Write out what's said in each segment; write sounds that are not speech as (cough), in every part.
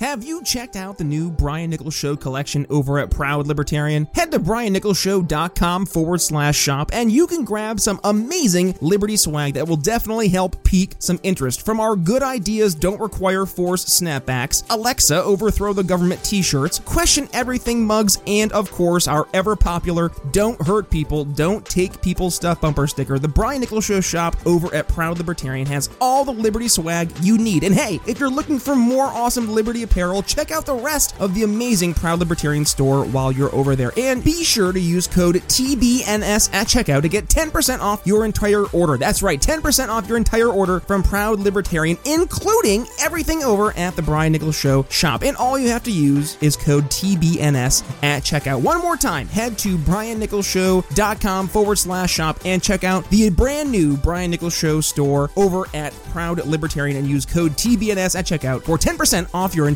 Have you checked out the new Brian Nichols Show collection over at Proud Libertarian? Head to briannicholsshow.com forward slash shop and you can grab some amazing Liberty swag that will definitely help pique some interest. From our Good Ideas Don't Require Force snapbacks, Alexa Overthrow the Government t shirts, Question Everything mugs, and of course our ever popular Don't Hurt People, Don't Take People's Stuff bumper sticker. The Brian Nichols Show shop over at Proud Libertarian has all the Liberty swag you need. And hey, if you're looking for more awesome Liberty apparel, check out the rest of the amazing Proud Libertarian store while you're over there. And be sure to use code TBNS at checkout to get 10% off your entire order. That's right, 10% off your entire order from Proud Libertarian, including everything over at the Brian Nichols Show shop. And all you have to use is code TBNS at checkout. One more time, head to briannicholsshow.com forward slash shop and check out the brand new Brian Nichols Show store over at Proud Libertarian and use code TBNS at checkout for 10% off your entire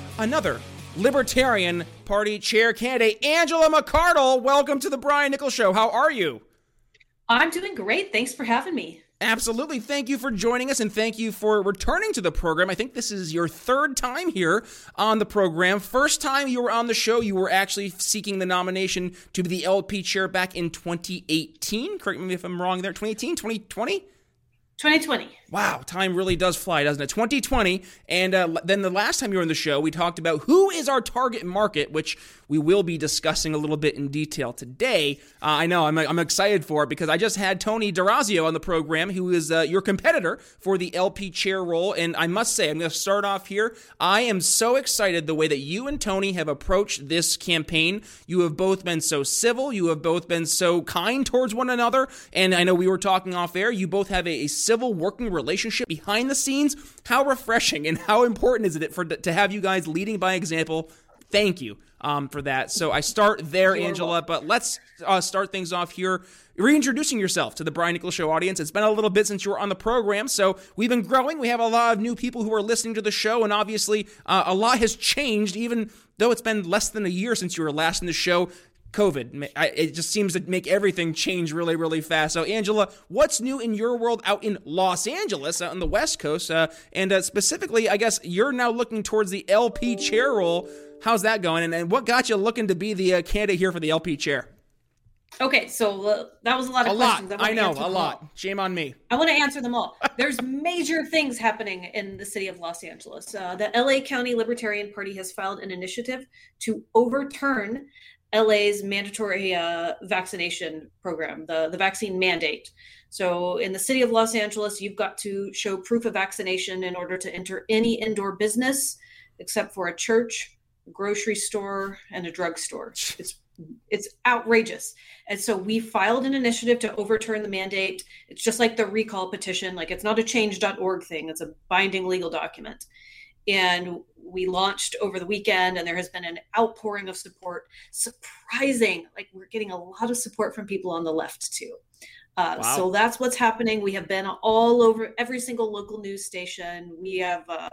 another Libertarian Party chair candidate, Angela McArdle. Welcome to the Brian Nichols Show. How are you? I'm doing great. Thanks for having me. Absolutely. Thank you for joining us and thank you for returning to the program. I think this is your third time here on the program. First time you were on the show, you were actually seeking the nomination to be the LP chair back in 2018. Correct me if I'm wrong there. 2018, 2020? 2020. Wow, time really does fly, doesn't it? 2020. And uh, then the last time you were on the show, we talked about who is our target market, which we will be discussing a little bit in detail today. Uh, I know, I'm, I'm excited for it because I just had Tony D'Orazio on the program, who is uh, your competitor for the LP chair role. And I must say, I'm going to start off here. I am so excited the way that you and Tony have approached this campaign. You have both been so civil, you have both been so kind towards one another. And I know we were talking off air, you both have a, a civil working relationship behind the scenes. How refreshing and how important is it for to have you guys leading by example? Thank you um, for that. So I start there, Angela. But let's uh, start things off here. Reintroducing yourself to the Brian Nichols Show audience. It's been a little bit since you were on the program, so we've been growing. We have a lot of new people who are listening to the show, and obviously, uh, a lot has changed, even though it's been less than a year since you were last in the show. COVID. It just seems to make everything change really, really fast. So, Angela, what's new in your world out in Los Angeles, out on the West Coast? Uh, and uh, specifically, I guess you're now looking towards the LP chair role. How's that going? And, and what got you looking to be the uh, candidate here for the LP chair? Okay, so uh, that was a lot of a questions. Lot. I, I know, a lot. Shame on me. I want to answer them all. There's major things happening in the city of Los Angeles. Uh, the LA County Libertarian Party has filed an initiative to overturn LA's mandatory uh, vaccination program, the, the vaccine mandate. So, in the city of Los Angeles, you've got to show proof of vaccination in order to enter any indoor business except for a church, a grocery store, and a drugstore. It's it's outrageous. And so we filed an initiative to overturn the mandate. It's just like the recall petition, like it's not a change.org thing, it's a binding legal document and we launched over the weekend and there has been an outpouring of support. Surprising like we're getting a lot of support from people on the left too. Uh, wow. so that's what's happening. We have been all over every single local news station. We have uh,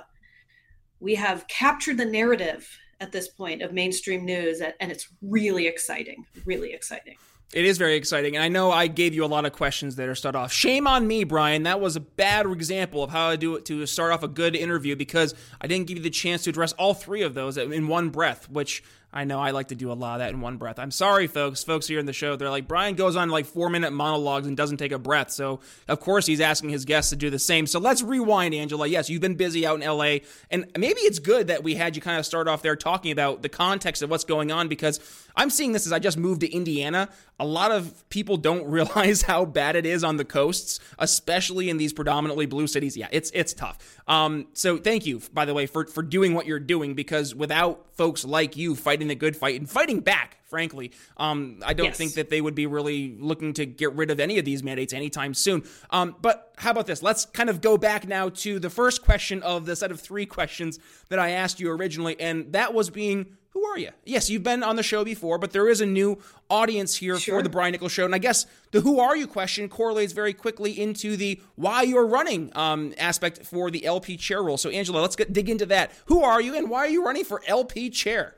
we have captured the narrative at this point of mainstream news and it's really exciting really exciting it is very exciting. And I know I gave you a lot of questions there to start off. Shame on me, Brian. That was a bad example of how I do it to start off a good interview because I didn't give you the chance to address all three of those in one breath, which I know I like to do a lot of that in one breath. I'm sorry, folks. Folks here in the show, they're like, Brian goes on like four minute monologues and doesn't take a breath. So, of course, he's asking his guests to do the same. So, let's rewind, Angela. Yes, you've been busy out in LA. And maybe it's good that we had you kind of start off there talking about the context of what's going on because I'm seeing this as I just moved to Indiana. a lot of people don't (laughs) realize how bad it is on the coasts, especially in these predominantly blue cities. Yeah, it's it's tough. Um, so thank you, by the way, for for doing what you're doing because without folks like you fighting the good fight and fighting back, frankly, um, I don't yes. think that they would be really looking to get rid of any of these mandates anytime soon. Um, but how about this? Let's kind of go back now to the first question of the set of three questions that I asked you originally, and that was being who are you? Yes, you've been on the show before, but there is a new audience here sure. for the Brian Nichols Show. And I guess the who are you question correlates very quickly into the why you're running um, aspect for the LP chair role. So, Angela, let's get, dig into that. Who are you and why are you running for LP chair?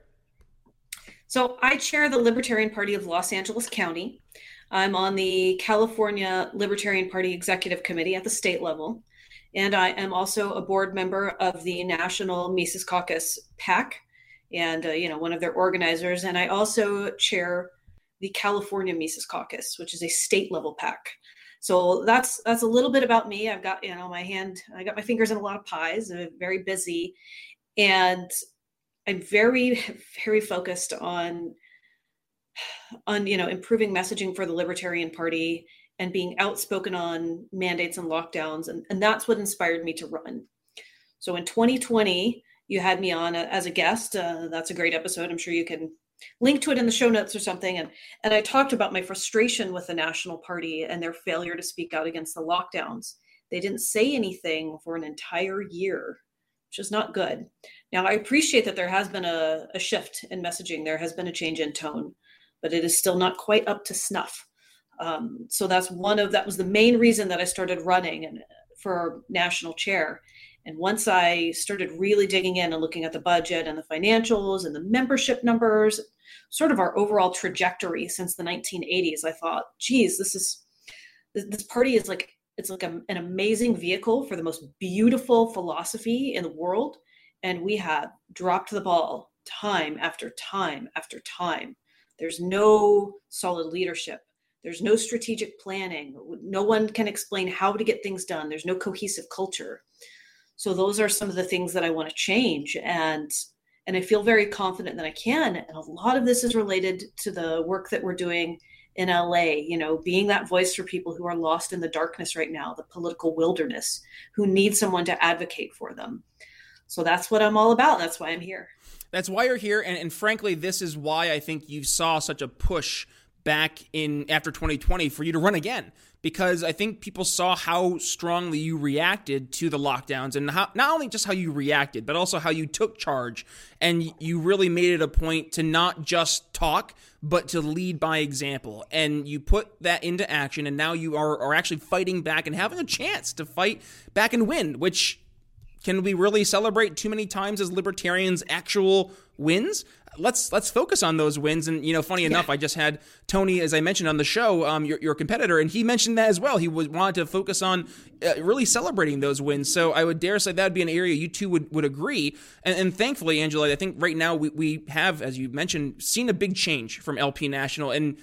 So, I chair the Libertarian Party of Los Angeles County. I'm on the California Libertarian Party Executive Committee at the state level. And I am also a board member of the National Mises Caucus PAC, and uh, you know one of their organizers. And i also chair the california mises caucus which is a state level pac so that's that's a little bit about me. I've got you know my hand i got my fingers in a lot of pies. I'm very busy. And i'm very very focused on on you know improving messaging for the libertarian party and being outspoken on mandates and lockdowns and, and that's what inspired me to run so in 2020 you had me on as a guest. Uh, that's a great episode. I'm sure you can link to it in the show notes or something. And and I talked about my frustration with the National Party and their failure to speak out against the lockdowns. They didn't say anything for an entire year, which is not good. Now I appreciate that there has been a, a shift in messaging. There has been a change in tone, but it is still not quite up to snuff. Um, so that's one of that was the main reason that I started running and for national chair and once I started really digging in and looking at the budget and the financials and the membership numbers, sort of our overall trajectory since the 1980s, I thought, geez, this is this party is like it's like a, an amazing vehicle for the most beautiful philosophy in the world, and we have dropped the ball time after time after time. There's no solid leadership. There's no strategic planning. No one can explain how to get things done. There's no cohesive culture so those are some of the things that i want to change and and i feel very confident that i can and a lot of this is related to the work that we're doing in la you know being that voice for people who are lost in the darkness right now the political wilderness who need someone to advocate for them. So that's what i'm all about. That's why i'm here. That's why you're here. And, and frankly this is why i think you saw such a push back in after 2020 for you to run again because I think people saw how strongly you reacted to the lockdowns and how not only just how you reacted, but also how you took charge and you really made it a point to not just talk, but to lead by example. And you put that into action, and now you are, are actually fighting back and having a chance to fight back and win, which can we really celebrate too many times as libertarians actual wins? Let's let's focus on those wins. And you know, funny yeah. enough, I just had Tony, as I mentioned on the show, um, your, your competitor, and he mentioned that as well. He was wanted to focus on uh, really celebrating those wins. So I would dare say that would be an area you two would would agree. And, and thankfully, Angela, I think right now we we have, as you mentioned, seen a big change from LP National and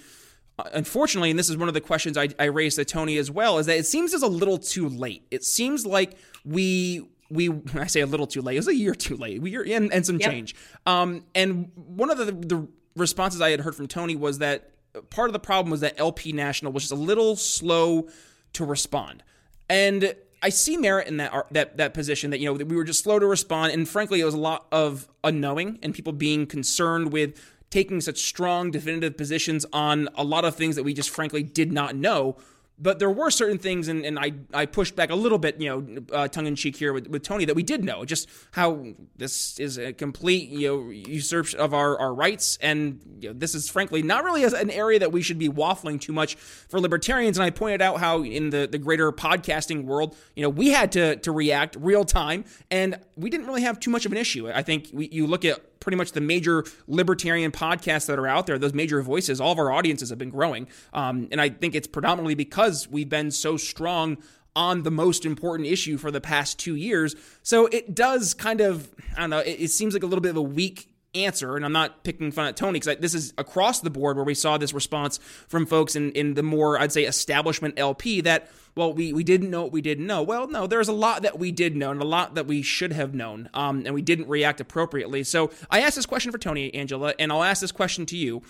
uh, unfortunately, and this is one of the questions I, I, raised to Tony as well, is that it seems as a little too late. It seems like we we (laughs) I say a little too late. It was a year too late. We are in and some yep. change. Um, and one of the, the responses I had heard from Tony was that part of the problem was that LP National was just a little slow to respond. And I see merit in that that that position that you know that we were just slow to respond, and frankly, it was a lot of unknowing and people being concerned with taking such strong, definitive positions on a lot of things that we just frankly did not know but there were certain things, and, and I, I pushed back a little bit, you know, uh, tongue in cheek here with, with Tony that we did know, just how this is a complete, you know, usurpation of our, our rights, and you know, this is frankly not really an area that we should be waffling too much for libertarians. And I pointed out how in the, the greater podcasting world, you know, we had to to react real time, and we didn't really have too much of an issue. I think we, you look at pretty much the major libertarian podcasts that are out there, those major voices, all of our audiences have been growing. Um, and I think it's predominantly because we've been so strong on the most important issue for the past two years. So it does kind of, I don't know, it, it seems like a little bit of a weak answer, and I'm not picking fun at Tony because this is across the board where we saw this response from folks in, in the more, I'd say, establishment LP that well, we, we didn't know what we didn't know. Well, no, there's a lot that we did know and a lot that we should have known, um, and we didn't react appropriately. So I asked this question for Tony, Angela, and I'll ask this question to you.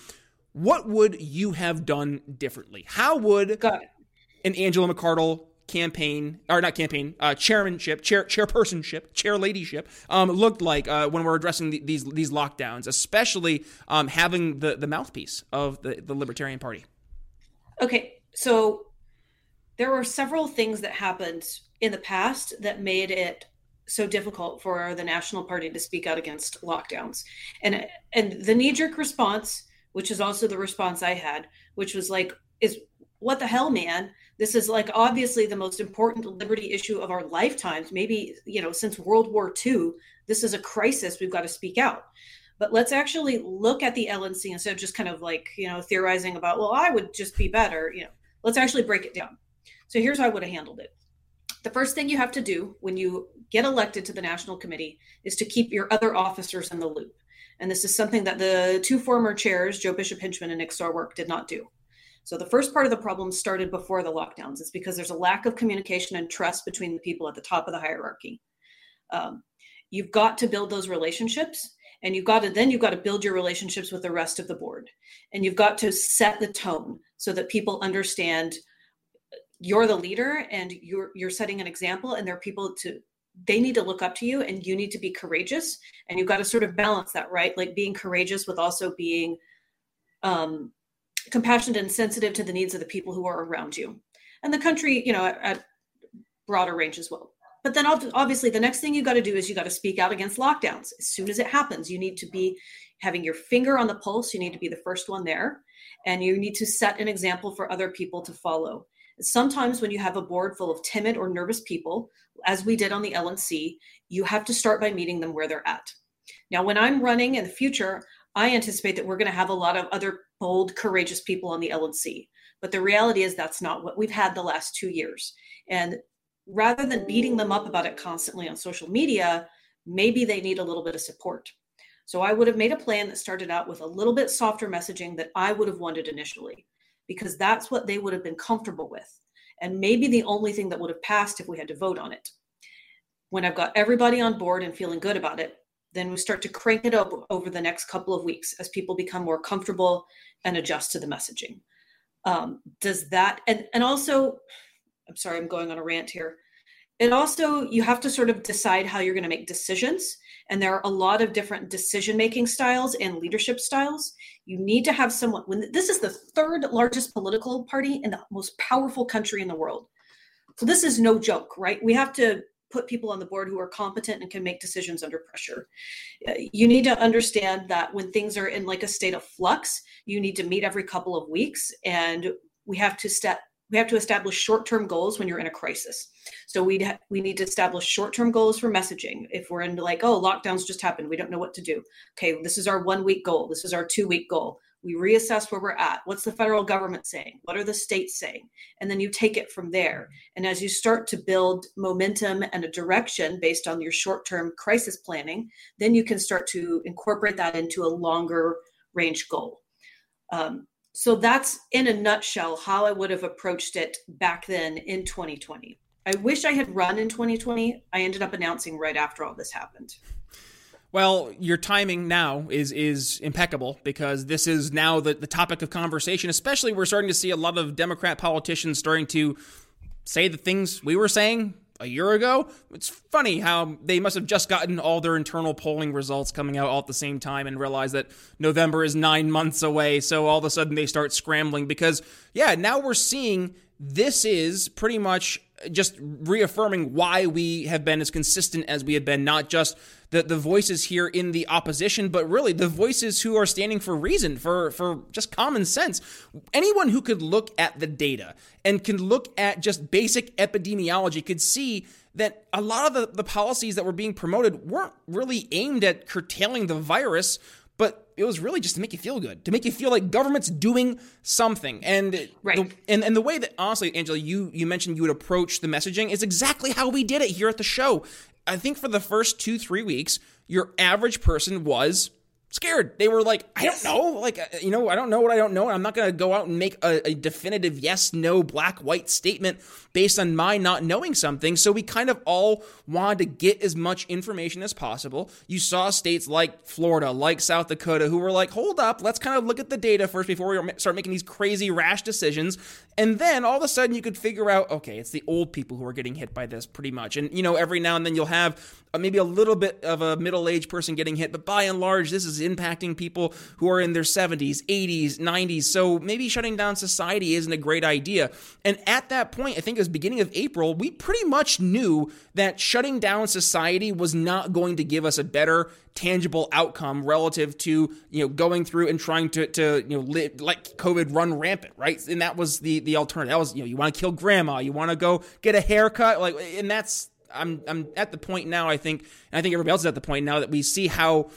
what would you have done differently? How would an Angela McArdle campaign or not campaign uh, chairmanship chair chairpersonship chair ladyship um, looked like uh, when we're addressing the, these these lockdowns especially um, having the the mouthpiece of the, the libertarian party. Okay so there were several things that happened in the past that made it so difficult for the national party to speak out against lockdowns. And and the knee jerk response which is also the response i had which was like is what the hell man this is like obviously the most important liberty issue of our lifetimes. Maybe you know since world war ii this is a crisis we've got to speak out. But let's actually look at the lnc instead of just kind of like you know theorizing about well i would just be better you know. Let's actually break it down. So here's how i would have handled it. The first thing you have to do when you get elected to the national committee is to keep your other officers in the loop. And this is something that the two former chairs, Joe Bishop Henchman and Nick Sarwark, did not do. So the first part of the problem started before the lockdowns. It's because there's a lack of communication and trust between the people at the top of the hierarchy. Um, you've got to build those relationships and you've got to then you've got to build your relationships with the rest of the board and you've got to set the tone so that people understand you're the leader and you're you're setting an example and there are people to they need to look up to you and you need to be courageous and you've got to sort of balance that right like being courageous with also being um compassionate and sensitive to the needs of the people who are around you. And the country you know at, at broader range as well. But then obviously the next thing you got to do is you got to speak out against lockdowns. As soon as it happens you need to be having your finger on the pulse. You need to be the first one there. And you need to set an example for other people to follow. Sometimes when you have a board full of timid or nervous people, as we did on the LNC, you have to start by meeting them where they're at. Now, when I'm running in the future, I anticipate that we're going to have a lot of other bold, courageous people on the LNC. But the reality is that's not what we've had the last two years. And rather than beating them up about it constantly on social media, maybe they need a little bit of support. So I would have made a plan that started out with a little bit softer messaging that I would have wanted initially because that's what they would have been comfortable with. And maybe the only thing that would have passed if we had to vote on it. When I've got everybody on board and feeling good about it, then we start to crank it up over the next couple of weeks as people become more comfortable and adjust to the messaging. Um, does that, and, and also, I'm sorry, I'm going on a rant here. It also, you have to sort of decide how you're going to make decisions and there are a lot of different decision making styles and leadership styles you need to have someone when this is the third largest political party in the most powerful country in the world so this is no joke right we have to put people on the board who are competent and can make decisions under pressure uh, you need to understand that when things are in like a state of flux you need to meet every couple of weeks and we have to step we have to establish short-term goals when you're in a crisis. So we ha- we need to establish short-term goals for messaging. If we're into like, oh, lockdowns just happened, we don't know what to do. Okay, this is our one-week goal. This is our two-week goal. We reassess where we're at. What's the federal government saying? What are the states saying? And then you take it from there. And as you start to build momentum and a direction based on your short-term crisis planning, then you can start to incorporate that into a longer range goal. Um, so that's in a nutshell how I would have approached it back then in 2020. I wish I had run in 2020. I ended up announcing right after all this happened. Well, your timing now is is impeccable because this is now the, the topic of conversation. Especially, we're starting to see a lot of Democrat politicians starting to say the things we were saying a year ago. It's funny how they must have just gotten all their internal polling results coming out all at the same time and realize that November is nine months away. So all of a sudden they start scrambling because, yeah, now we're seeing this is pretty much just reaffirming why we have been as consistent as we have been, not just the, the voices here in the opposition, but really the voices who are standing for reason, for, for just common sense. Anyone who could look at the data and can look at just basic epidemiology could see that a lot of the, the policies that were being promoted weren't really aimed at curtailing the virus, but it was really just to make you feel good, to make you feel like government's doing something. And right. the, and, and the way that honestly, Angela, you you mentioned you would approach the messaging is exactly how we did it here at the show. I think for the first two, three weeks, your average person was scared. They were like, I don't know. Like, uh, you know, I don't know what I don't know. I'm not going to go out and make a, a, definitive yes, no, black, white statement based on my not knowing something. So we kind of all wanted to get as much information as possible. You saw states like Florida, like South Dakota, who were like, hold up, let's kind of look at the data first before we start making these crazy, rash decisions. And then all of a sudden you could figure out, okay, it's the old people who are getting hit by this pretty much. And, you know, every now and then you'll have uh, maybe a little bit of a middle aged person getting hit, but by and large, this is impacting people who are in their 70s, 80s, 90s. So maybe shutting down society isn't a great idea. And at that point, I think it was beginning of April, we pretty much knew that shutting down society was not going to give us a better tangible outcome relative to you know going through and trying to to you know live, let COVID run rampant, right? And that was the the alternative. That was you know you want to kill grandma, you want to go get a haircut, like, and that's I'm I'm at the point now. I think, and I think everybody else is at the point now that we see how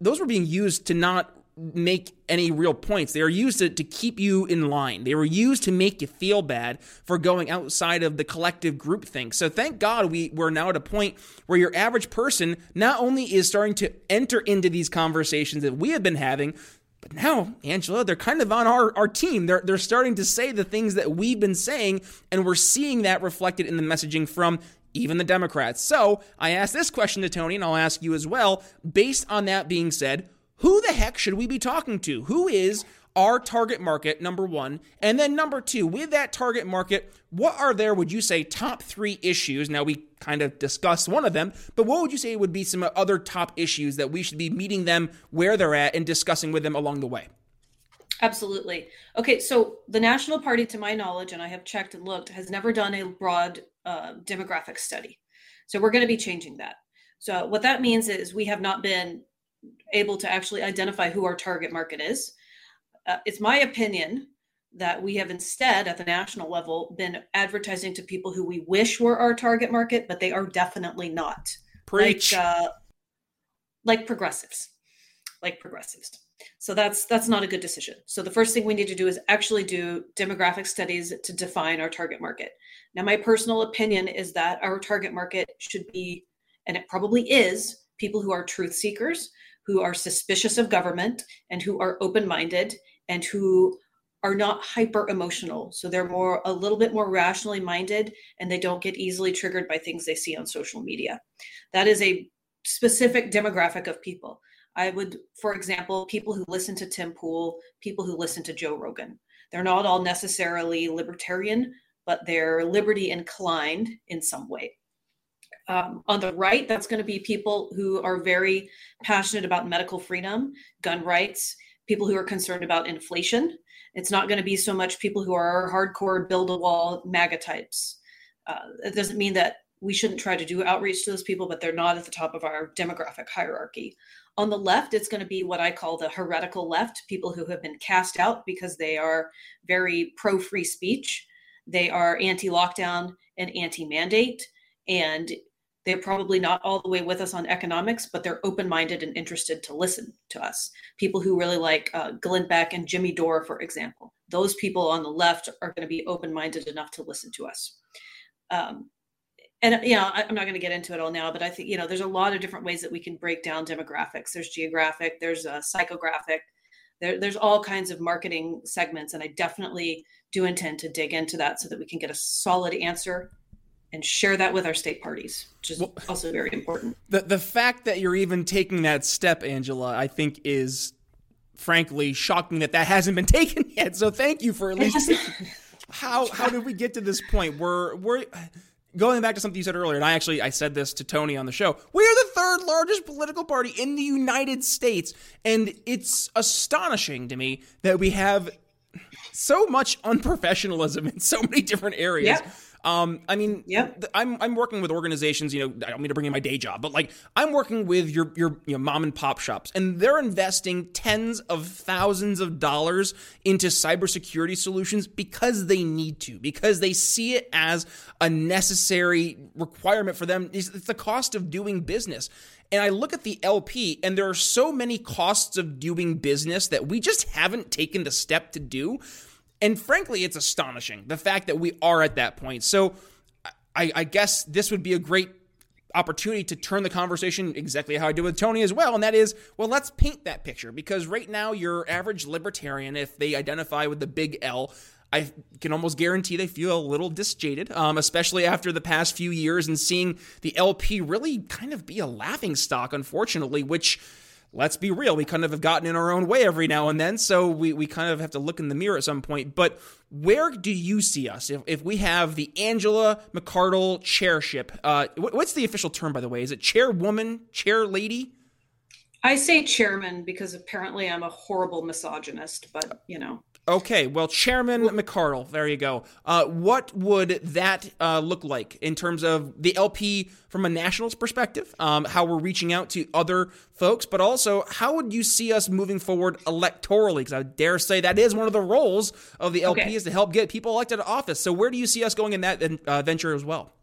those were being used to not make any real points. They are used to, to keep you in line. They were used to make you feel bad for going outside of the collective group thing. So thank God we, we're now at a point where your average person not only is starting to enter into these conversations that we have been having, but now, Angela, they're kind of on our, our team. They're, they're starting to say the things that we've been saying, and we're seeing that reflected in the messaging from even the Democrats. So I asked this question to Tony, and I'll ask you as well. Based on that being said, who the heck should we be talking to? Who is our target market, number one? And then number two, with that target market, what are there, would you say, top three issues? Now, we kind of discussed one of them, but what would you say would be some other top issues that we should be meeting them where they're at and discussing with them along the way? Absolutely. Okay, so the National Party, to my knowledge, and I have checked and looked, has never done a broad uh, demographic study. So we're going to be changing that. So what that means is we have not been able to actually identify who our target market is. Uh, it's my opinion that we have instead, at the national level, been advertising to people who we wish were our target market, but they are definitely not. Preach. Like, uh, like progressives, like progressives. So that's that's not a good decision. So the first thing we need to do is actually do demographic studies to define our target market. Now, my personal opinion is that our target market should be, and it probably is, people who are truth seekers, who are suspicious of government and who are open-minded and who are not hyper emotional so they're more a little bit more rationally minded and they don't get easily triggered by things they see on social media that is a specific demographic of people i would for example people who listen to tim pool people who listen to joe rogan they're not all necessarily libertarian but they're liberty inclined in some way um, on the right, that's going to be people who are very passionate about medical freedom, gun rights, people who are concerned about inflation. It's not going to be so much people who are hardcore build a wall MAGA types. Uh, it doesn't mean that we shouldn't try to do outreach to those people, but they're not at the top of our demographic hierarchy. On the left, it's going to be what I call the heretical left, people who have been cast out because they are very pro free speech. They are anti lockdown and anti mandate. And they're probably not all the way with us on economics, but they're open minded and interested to listen to us. People who really like uh, Glenn Beck and Jimmy Dore, for example. Those people on the left are going to be open minded enough to listen to us. Um, and uh, you know, I, am not going to get into it all now, but I think you know, there's a lot of different ways that we can break down demographics. There's geographic, there's a psychographic, there, there's all kinds of marketing segments, and I definitely do intend to dig into that so that we can get a solid answer and share that with our state parties, which is well, also very important. The the fact that you're even taking that step, Angela, I think is frankly shocking that that hasn't been (laughs) taken yet. So thank you for at least (laughs) how how did we get to this point? We're we're going back to something you said earlier, and I actually I said this to Tony on the show. We are the third largest political party in the United States, and it's astonishing to me that we have so much unprofessionalism in so many different areas. Yep. Um, I mean, yeah, I'm I'm working with organizations. You know, I don't mean to bring in my day job, but like I'm working with your your you know, mom and pop shops, and they're investing tens of thousands of dollars into cybersecurity solutions because they need to, because they see it as a necessary requirement for them. It's, it's the cost of doing business. And I look at the LP, and there are so many costs of doing business that we just haven't taken the step to do and frankly, it's astonishing the fact that we are at that point. So I, I guess this would be a great opportunity to turn the conversation exactly how I did with Tony as well, and that is, well, let's paint that picture because right now your average libertarian, if they identify with the big L, I can almost guarantee they feel a little disjaded, um, especially after the past few years and seeing the LP really kind of be a laughing stock, unfortunately, which let's be real, we kind of have gotten in our own way every now and then. So we, we kind of have to look in the mirror at some point. But where do you see us if, if we have the Angela McArdle chairship? Uh, what's the official term, by the way? Is it chairwoman, chair lady? I say chairman because apparently I'm a horrible misogynist, but you know. Okay, well, Chairman well, McArdle, there you go. Uh, what would that uh, look like in terms of the LP from a nationals perspective? Um, how we're reaching out to other folks, but also how would you see us moving forward electorally? Because I dare say that is one of the roles of the LP okay. is to help get people elected to office. So where do you see us going in that uh, venture as well?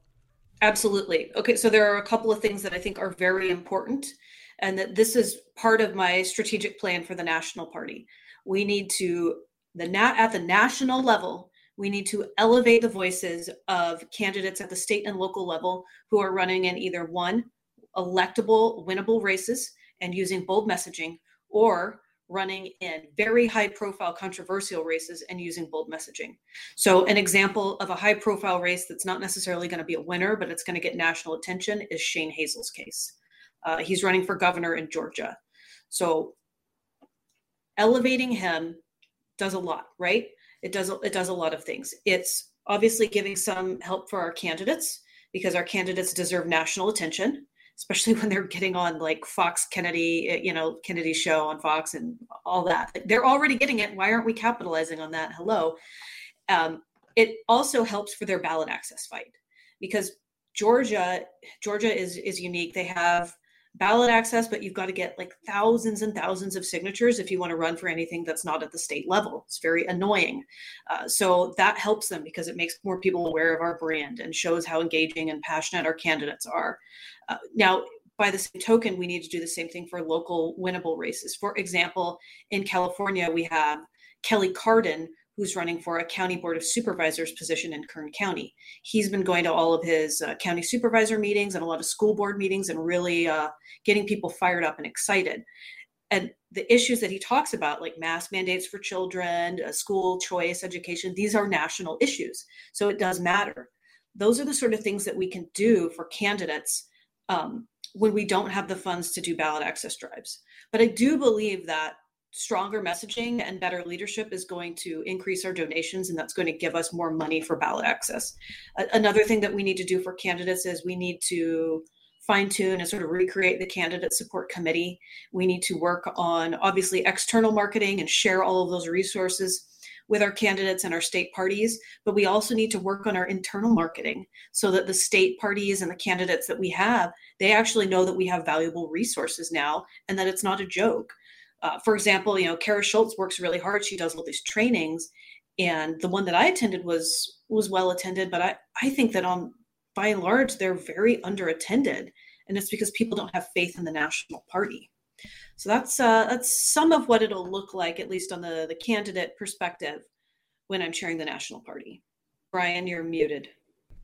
Absolutely. Okay, so there are a couple of things that I think are very important, and that this is part of my strategic plan for the National Party. We need to the at the national level we need to elevate the voices of candidates at the state and local level who are running in either one electable winnable races and using bold messaging or running in very high profile controversial races and using bold messaging. So, an example of a high profile race that's not necessarily going to be a winner, but it's going to get national attention is Shane Hazel's case. Uh, he's running for governor in Georgia. So, elevating him does a lot, right? It does it does a lot of things. It's obviously giving some help for our candidates because our candidates deserve national attention, especially (laughs) when they're getting on like Fox Kennedy, eh, you know, Kennedy show on Fox and all that. They're already getting it. Why aren't we capitalizing on that? Hello. Um, it also helps for their ballot access fight because Georgia, Georgia is is unique. They have ballot access, but you've got to get like thousands and thousands of signatures if you want to run for anything that's not at the state level. It's very annoying. Uh, so that helps them because it makes more people aware of our brand and shows how engaging and passionate our candidates are. Uh, now, by the same token, we need to do the same thing for local winnable races. For example, in California, we have Kelly Cardin, who's running for a county board of supervisors position in Kern County. He's been going to all of his uh, county supervisor meetings and a lot of school board meetings and really uh, getting people fired up and excited. And the issues that he talks about, like mask mandates for children, uh, school choice, education, these are national issues. So it does matter. Those are the sort of things that we can do for candidates um, when we don't have the funds to do ballot access drives. But I do believe that stronger messaging and better leadership is going to increase our donations and that's going to give us more money for ballot access. another thing that we need to do for candidates is we need to fine tune and sort of recreate the candidate support committee. We need to work on obviously external marketing and share all of those resources with our candidates and our state parties, but we also need to work on our internal marketing so that the state parties and the candidates that we have, they actually know that we have valuable resources now and that it's not a joke uh, for example, you know, Kara Schultz works really hard. She does all these trainings, and the one that I attended was was well attended. But I I think that on by and large they're very underattended, and it's because people don't have faith in the national party. So that's uh, that's some of what it'll look like, at least on the the candidate perspective, when I'm chairing the national party. Brian, you're muted.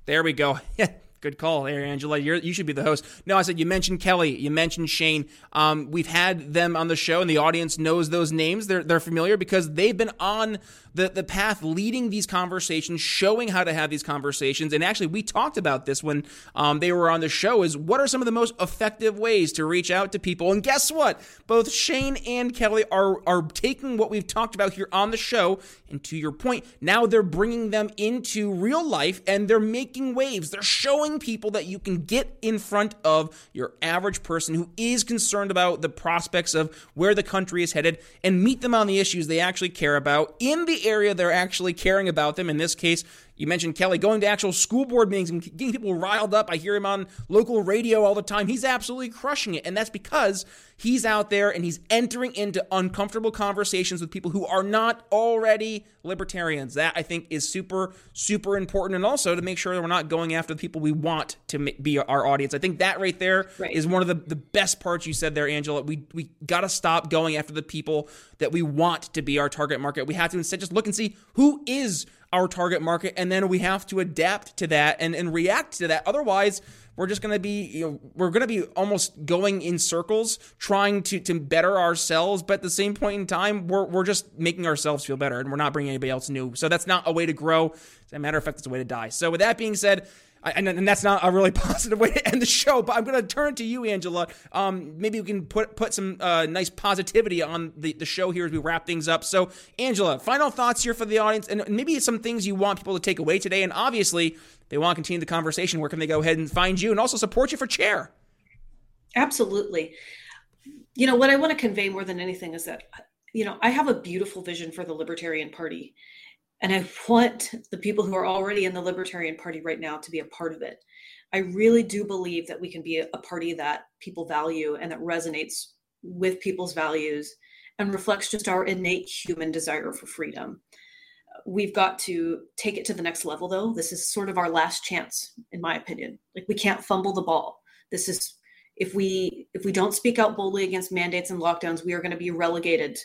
There we go. (laughs) Good call there, Angela. You're, you should be the host. No, I said you mentioned Kelly, you mentioned Shane. Um, we've had them on the show, and the audience knows those names. They're they're familiar because they've been on the the path leading these conversations, showing how to have these conversations. And actually, we talked about this when um, they were on the show. Is what are some of the most effective ways to reach out to people? And guess what? Both Shane and Kelly are are taking what we've talked about here on the show, and to your point, now they're bringing them into real life, and they're making waves. They're showing people that you can get in front of your average person who is concerned about the prospects of where the country is headed and meet them on the issues they actually care about in the area they're actually caring about them. In this case, you mentioned Kelly going to actual school board meetings and getting people riled up. I hear him on local radio all the time. He's absolutely crushing it. And that's because he's out there and he's entering into uncomfortable conversations with people who are not already libertarians. That I think is super, super important. And also to make sure that we're not going after the people we want to be our audience. I think that right there right. is one of the, the best parts you said there, Angela. We, we got to stop going after the people that we want to be our target market. We have to instead just look and see who is our target market, and then we have to adapt to that and, and react to that. Otherwise, we're just going to be you know we're going to be almost going in circles trying to to better ourselves but at the same point in time we're, we're just making ourselves feel better and we're not bringing anybody else new. So that's not a way to grow. As a matter of fact it's a way to die. So with that being said and, and, that's not a really (laughs) positive way to end the show, but I'm going to turn to you, Angela. Um, maybe we can put put some uh, nice positivity on the, the show here as we wrap things up. So, Angela, final thoughts here for the audience, and maybe some things you want people to take away today. And obviously, they want to continue the conversation. Where can they go ahead and find you and also support you for chair? Absolutely. You know, what I want to convey more than anything is that, you know, I have a beautiful vision for the Libertarian Party and I want the people who are already in the Libertarian Party right now to be a part of it. I really do believe that we can be a party that people value and that resonates with people's values and reflects just our innate human desire for freedom. We've got to take it to the next level, though. This is sort of our last chance, in my opinion. Like we can't fumble the ball. This is if we if we don't speak out boldly against mandates and lockdowns, we are going to be relegated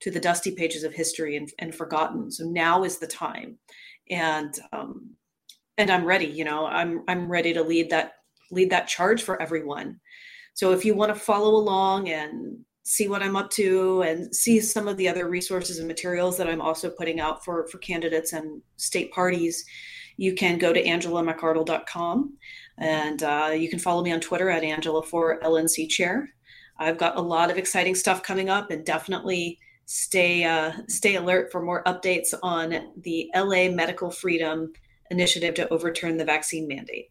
to the dusty pages of history and, and forgotten. So now is the time, and um, and I'm ready. You know, I'm I'm ready to lead that lead that charge for everyone. So if you want to follow along and see what I'm up to and see some of the other resources and materials that I'm also putting out for for candidates and state parties, you can go to angelamcardle.com and uh, you can follow me on Twitter at Angela for LNC Chair. I've got a lot of exciting stuff coming up and definitely stay uh, stay alert for more updates on the LA Medical Freedom Initiative to overturn the vaccine mandate.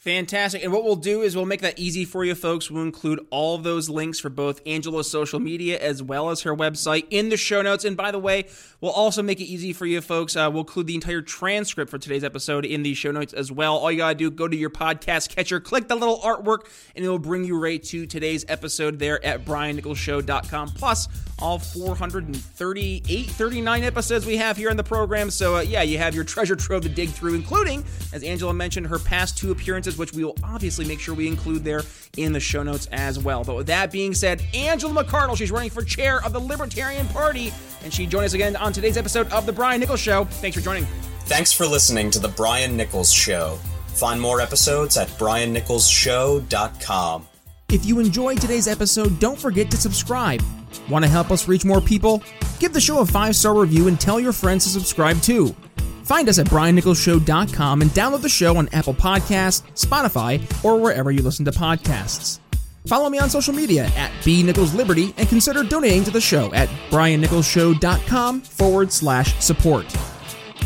Fantastic. And what we'll do is we'll make that easy for you folks. We'll include all those links for both Angela's social media as well as her website in the show notes. And by the way, we'll also make it easy for you folks. Uh, we'll include the entire transcript for today's episode in the show notes as well. All you got to do, go to your podcast catcher, click the little artwork, and it'll bring you right to today's episode there at briannicholsshow.com. Plus, all 438, 39 episodes we have here in the program. So, uh, yeah, you have your treasure trove to dig through, including, as Angela mentioned, her past two appearances which we will obviously make sure we include there in the show notes as well. But with that being said, Angela McArdle, she's running for chair of the Libertarian Party, and she joined us again on today's episode of The Brian Nichols Show. Thanks for joining. Thanks for listening to The Brian Nichols Show. Find more episodes at briannicholsshow.com. If you enjoyed today's episode, don't forget to subscribe. Want to help us reach more people? Give the show a five star review and tell your friends to subscribe too. Find us at briannicholsshow.com and download the show on Apple Podcasts, Spotify, or wherever you listen to podcasts. Follow me on social media at B Nichols Liberty and consider donating to the show at briannicholsshow.com forward slash support.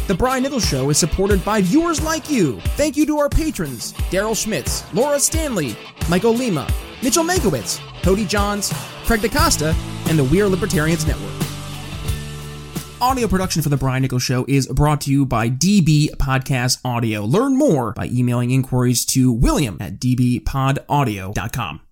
The Brian Nichols Show is supported by viewers like you. Thank you to our patrons Daryl Schmitz, Laura Stanley, Michael Lima, Mitchell Mankiewicz, Cody Johns, Craig DaCosta, and the We Are Libertarians Network. Audio production for The Brian Nichols Show is brought to you by DB Podcast Audio. Learn more by emailing inquiries to william at dbpodaudio.com.